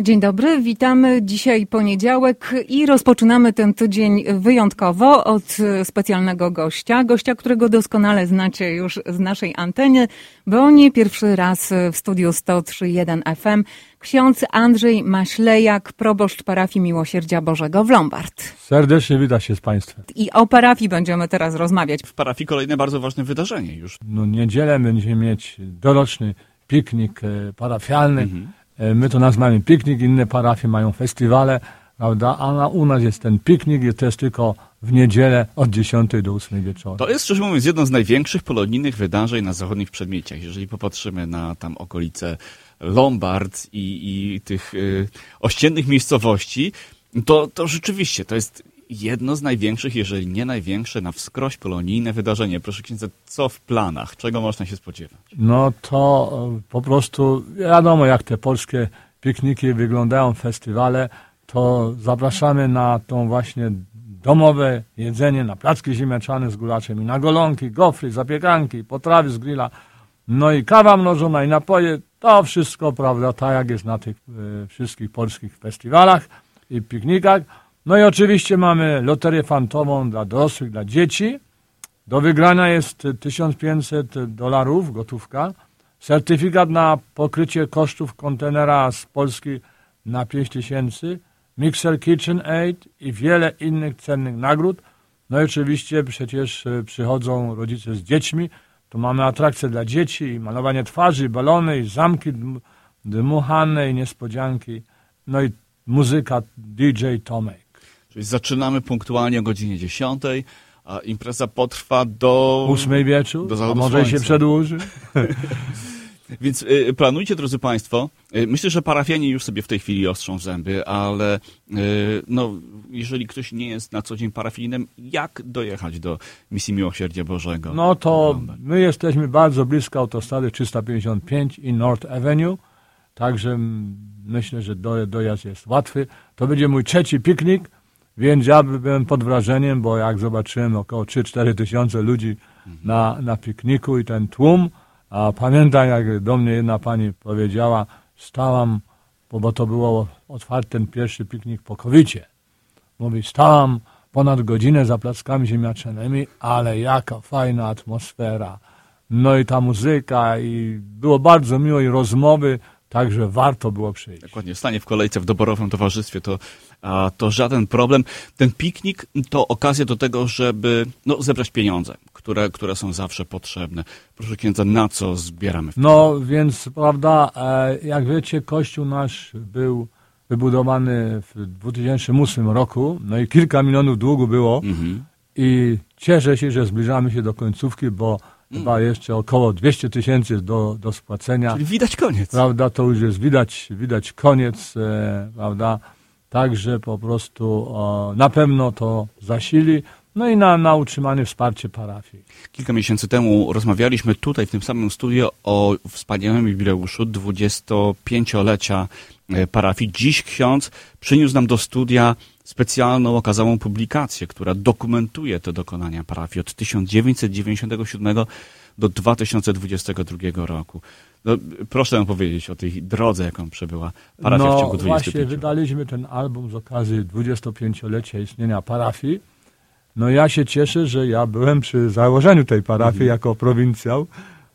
Dzień dobry, witamy. Dzisiaj poniedziałek i rozpoczynamy ten tydzień wyjątkowo od specjalnego gościa. Gościa, którego doskonale znacie już z naszej anteny, bo nie pierwszy raz w studiu 103.1 FM. Ksiądz Andrzej Maślejak, proboszcz parafii Miłosierdzia Bożego w Lombard. Serdecznie wita się z Państwem. I o parafii będziemy teraz rozmawiać. W parafii kolejne bardzo ważne wydarzenie już. No niedzielę będziemy mieć doroczny piknik e, parafialny. Mhm. My to nazywamy piknik, inne parafie mają festywale, prawda? A na, u nas jest ten piknik i to jest tylko w niedzielę od 10 do 8 wieczoru. To jest, szczerze mówiąc, jedno z największych polonijnych wydarzeń na zachodnich przedmieciach. Jeżeli popatrzymy na tam okolice Lombard i, i tych y, ościennych miejscowości, to, to rzeczywiście to jest jedno z największych, jeżeli nie największe, na wskroś polonijne wydarzenie. Proszę księdza, co w planach? Czego można się spodziewać? No to e, po prostu wiadomo, jak te polskie pikniki wyglądają, festiwale, to zapraszamy na tą właśnie domowe jedzenie, na placki ziemniaczane z gulaczem i na golonki, gofry, zapiekanki, potrawy z grilla, no i kawa mnożona i napoje, to wszystko, prawda, tak jak jest na tych y, wszystkich polskich festiwalach i piknikach. No i oczywiście mamy loterię fantową dla dorosłych, dla dzieci. Do wygrania jest 1500 dolarów gotówka. Certyfikat na pokrycie kosztów kontenera z Polski na 5000. Mixer Kitchen Aid i wiele innych cennych nagród. No i oczywiście przecież e, przychodzą rodzice z dziećmi. To mamy atrakcje dla dzieci, malowanie twarzy, balony, i zamki dmuchane i niespodzianki. No i muzyka DJ Tomek. Zaczynamy punktualnie o godzinie 10, a impreza potrwa do... Ósmej wieczór, do a może się przedłuży. Więc y, planujcie, drodzy Państwo. Y, myślę, że parafianie już sobie w tej chwili ostrzą zęby, ale y, no, jeżeli ktoś nie jest na co dzień parafijnym, jak dojechać do Misji Miłosierdzia Bożego? No to my jesteśmy bardzo blisko autostrady 355 i North Avenue, także myślę, że dojazd jest łatwy. To będzie mój trzeci piknik. Więc ja byłem pod wrażeniem, bo jak zobaczyłem około 3-4 tysiące ludzi na, na pikniku i ten tłum, a pamiętam jak do mnie jedna pani powiedziała, stałam, bo, to było otwarty ten pierwszy piknik po covidzie. Mówi, stałam ponad godzinę za plackami ziemniaczanymi, ale jaka fajna atmosfera. No i ta muzyka i było bardzo miło i rozmowy, Także warto było przyjść. Dokładnie, stanie w kolejce w doborowym towarzystwie to, a, to żaden problem. Ten piknik to okazja do tego, żeby no, zebrać pieniądze, które, które są zawsze potrzebne. Proszę księdza, na co zbieramy? No więc, prawda, e, jak wiecie, kościół nasz był wybudowany w 2008 roku, no i kilka milionów długu było mhm. i cieszę się, że zbliżamy się do końcówki, bo chyba jeszcze około 200 tysięcy do, do spłacenia. Czyli widać koniec. Prawda, to już jest widać, widać koniec, e, prawda. Także po prostu o, na pewno to zasili. No i na, na utrzymanie wsparcie parafii. Kilka miesięcy temu rozmawialiśmy tutaj w tym samym studio o wspaniałym jubileuszu 25-lecia e, parafii. Dziś ksiądz przyniósł nam do studia specjalną, okazałą publikację, która dokumentuje te dokonania parafii od 1997 do 2022 roku. No, proszę nam powiedzieć o tej drodze, jaką przebyła parafia no, w ciągu 25 właśnie wydaliśmy ten album z okazji 25-lecia istnienia parafii. No ja się cieszę, że ja byłem przy założeniu tej parafii mhm. jako prowincjał,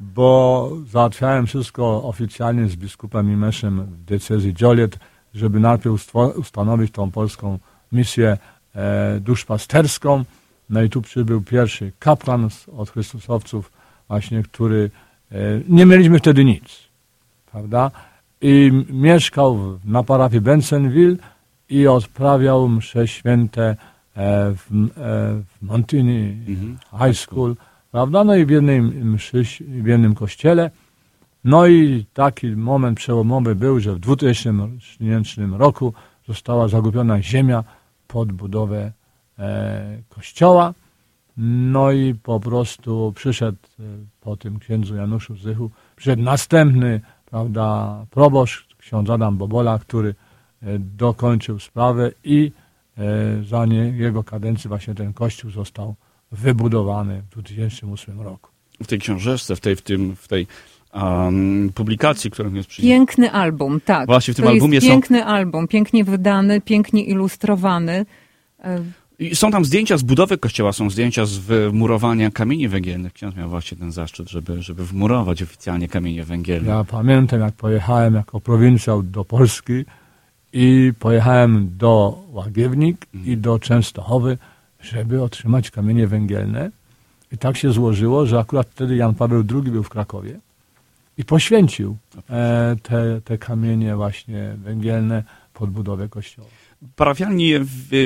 bo załatwiałem wszystko oficjalnie z biskupem Imeszem w decyzji Joliet, żeby najpierw ustanowić tą polską misję e, duszpasterską. No i tu przybył pierwszy kapłan od Chrystusowców, właśnie, który e, nie mieliśmy wtedy nic, prawda? I mieszkał na parafii Bensonville i odprawiał msze święte e, w, w Montini mhm. High School, prawda? No i w jednej mszy, w jednym kościele. No i taki moment przełomowy był, że w 2000 roku została zagubiona ziemia pod budowę e, kościoła. No i po prostu przyszedł e, po tym księdzu Januszu Zychu, przyszedł następny, prawda, proboszcz, ksiądz Adam Bobola, który e, dokończył sprawę i za nie, jego kadencji właśnie ten kościół został wybudowany w 2008 roku. W tej książeczce, w tej, w tym, w tej um, publikacji, którą jest przy... Piękny album, tak. Właśnie w tym to albumie jest są- piękny album, pięknie wydany, pięknie ilustrowany. I są tam zdjęcia z budowy kościoła, są zdjęcia z wymurowania kamieni węgielnych. Ksiądz miał właśnie ten zaszczyt, żeby, żeby wmurować oficjalnie kamienie węgielne. Ja pamiętam, jak pojechałem jako prowincjał do Polski i pojechałem do Łagiewnik i do Częstochowy, żeby otrzymać kamienie węgielne. I tak się złożyło, że akurat wtedy Jan Paweł II był w Krakowie i poświęcił e, te, te kamienie właśnie węgielne pod budowę kościoła. Parafialni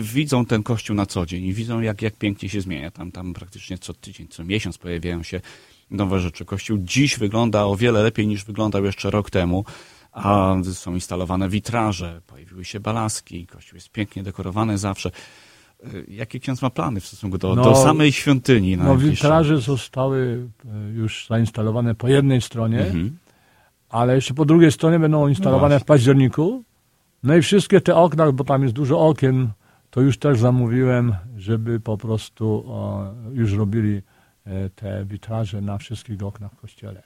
widzą ten kościół na co dzień i widzą, jak, jak pięknie się zmienia. Tam, tam praktycznie co tydzień, co miesiąc pojawiają się nowe rzeczy. Kościół dziś wygląda o wiele lepiej niż wyglądał jeszcze rok temu. A są instalowane witraże, pojawiły się balaski, kościół jest pięknie dekorowany zawsze. Y, Jakie ksiądz ma plany w stosunku do, No, do samej świątyni? No witraże zostały e, już zainstalowane po jednej stronie, Mhm. ale jeszcze po drugiej stronie będą instalowane właśnie. w październiku. No i wszystkie te okna, bo tam jest dużo okien, to już też zamówiłem, żeby po prostu o, już robili e, te witraże na wszystkich oknach w kościele.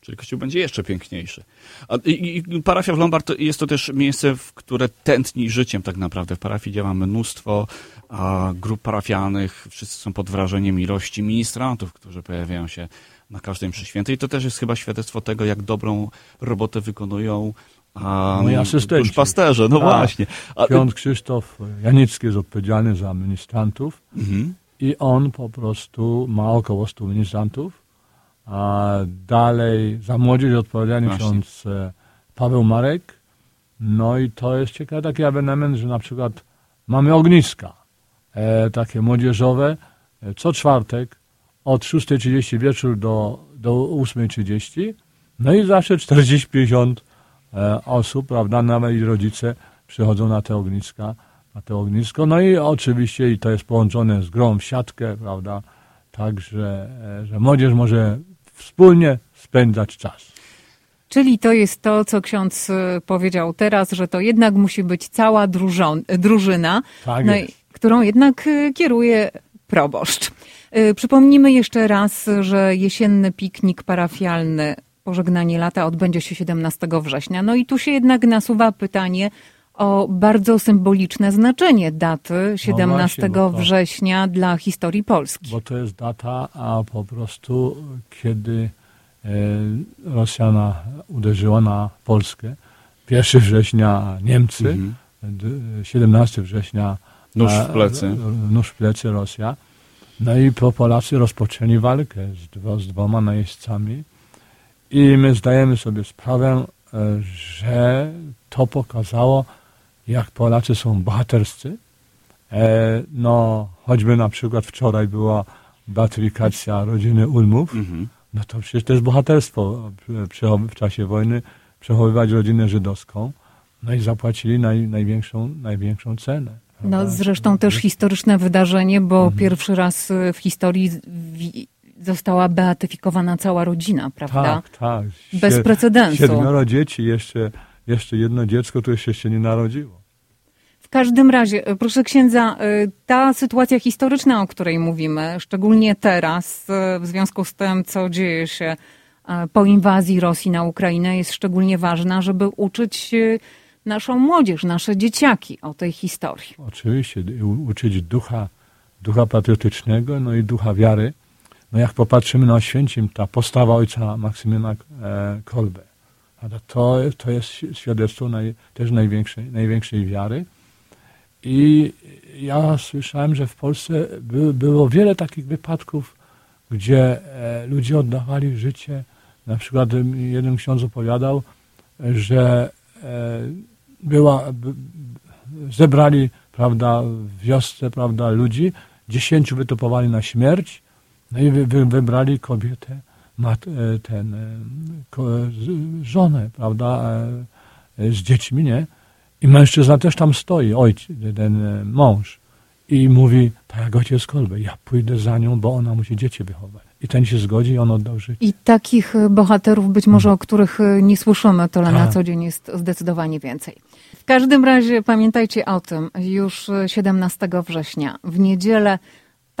Czyli kościół będzie jeszcze piękniejszy. A, i, i parafia w Lombard to jest to też miejsce, w które tętni życiem tak naprawdę. W parafii działa mnóstwo a, grup parafialnych, wszyscy są pod wrażeniem ilości ministrantów, którzy pojawiają się na każdej mszy świętej. I to też jest chyba świadectwo tego, jak dobrą robotę wykonują a, Moi asystenci. pasterze. No Tak. właśnie. A, Ksiądz Krzysztof Janicki jest odpowiedzialny za ministrantów mhm. i on po prostu ma około 100 ministrantów, a dalej za młodzież Właśnie. ksiądz e, Paweł Marek. No i to jest ciekawy taki ewenement, że na przykład mamy ogniska e, takie młodzieżowe e, co czwartek od 6.30 wieczór do, do 8.30 no i zawsze 40-50 e, osób, prawda, nawet i rodzice przychodzą na te ogniska, na to ognisko. No i oczywiście i to jest połączone z grą w siatkę, prawda, także, e, że młodzież może wspólnie spędzać czas. Czyli to jest to, co ksiądz e, powiedział teraz, że to jednak musi być cała drużon, drużyna, Tak no, którą jednak e, kieruje proboszcz. E, Przypomnijmy jeszcze raz, że jesienny piknik parafialny Pożegnanie lata odbędzie się 17 września. No i tu się jednak nasuwa pytanie o bardzo symboliczne znaczenie daty 17 bo to- września dla historii Polski. Bo to jest data, a po prostu kiedy e, Rosja na, uderzyła na Polskę, 1 września Niemcy, Mhm. d- 17 września Nóż w plecy. Nóż w plecy Rosja. No i po Polacy rozpoczęli walkę z, dwo, z dwoma najeźdźcami i my zdajemy sobie sprawę, e, że to pokazało, jak Polacy są bohaterscy. E, no, choćby na przykład wczoraj była beatyfikacja rodziny Ulmów, Mhm. no to przecież to jest bohaterstwo w czasie wojny przechowywać rodzinę żydowską. No i zapłacili naj, największą, największą cenę. No zresztą też historyczne wydarzenie, bo Mhm. pierwszy raz w historii została beatyfikowana cała rodzina, prawda? Tak, tak. Bez precedensu. Siedmioro dzieci, jeszcze, jeszcze jedno dziecko, które się jeszcze nie narodziło. W każdym razie, y, proszę księdza, y, ta sytuacja historyczna, o której mówimy, szczególnie teraz, y, w związku z tym, co dzieje się po inwazji Rosji na Ukrainę, jest szczególnie ważna, żeby uczyć naszą młodzież, nasze dzieciaki o tej historii. Oczywiście, uczyć ducha, ducha patriotycznego, no i ducha wiary. No jak popatrzymy na Oświęcim, ta postawa ojca Maksymiana e, Kolbe, to, to jest świadectwo naj, też największej, największej wiary. I ja słyszałem, że w Polsce by, było wiele takich wypadków, gdzie e, ludzie oddawali życie. Na przykład jeden ksiądz opowiadał, że e, była, zebrali prawda, w wiosce prawda, ludzi, dziesięciu wytopowali na śmierć, no i wy, wybrali kobietę, mat, e, ten, e, żonę, prawda, e, z dziećmi, nie? I mężczyzna też tam stoi, ojciec, ten mąż, i mówi, tak jak ojciec Kolbe, ja pójdę za nią, bo ona musi dzieci wychować. I ten się zgodzi i on oddał życie. I takich bohaterów, być może o których nie słyszymy, to na Tak. co dzień jest zdecydowanie więcej. W każdym razie pamiętajcie o tym, już y, 17 września, w niedzielę,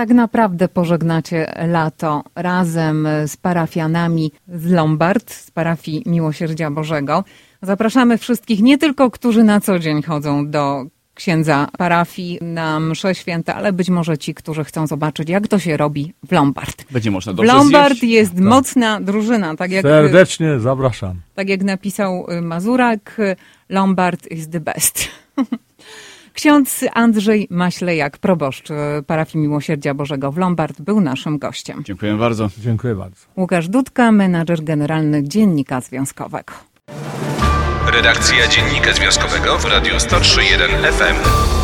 tak naprawdę pożegnacie lato razem z parafianami z Lombard, z parafii Miłosierdzia Bożego. Zapraszamy wszystkich, nie tylko którzy na co dzień chodzą do księdza parafii na msze święte, ale być może ci, którzy chcą zobaczyć, jak to się robi w Lombard. Będzie można W dobrze Lombard zjeść. jest mocna drużyna, tak jak, Serdecznie zapraszam. tak jak napisał y, Mazurak, y, Lombard is the best. Ksiądz Andrzej Maślejak, proboszcz y, parafii Miłosierdzia Bożego w Lombard, był naszym gościem. Dziękuję bardzo. Dziękuję bardzo. Łukasz Dudka, menadżer generalny Dziennika Związkowego. Redakcja Dziennika Związkowego w Radiu 103.1 FM.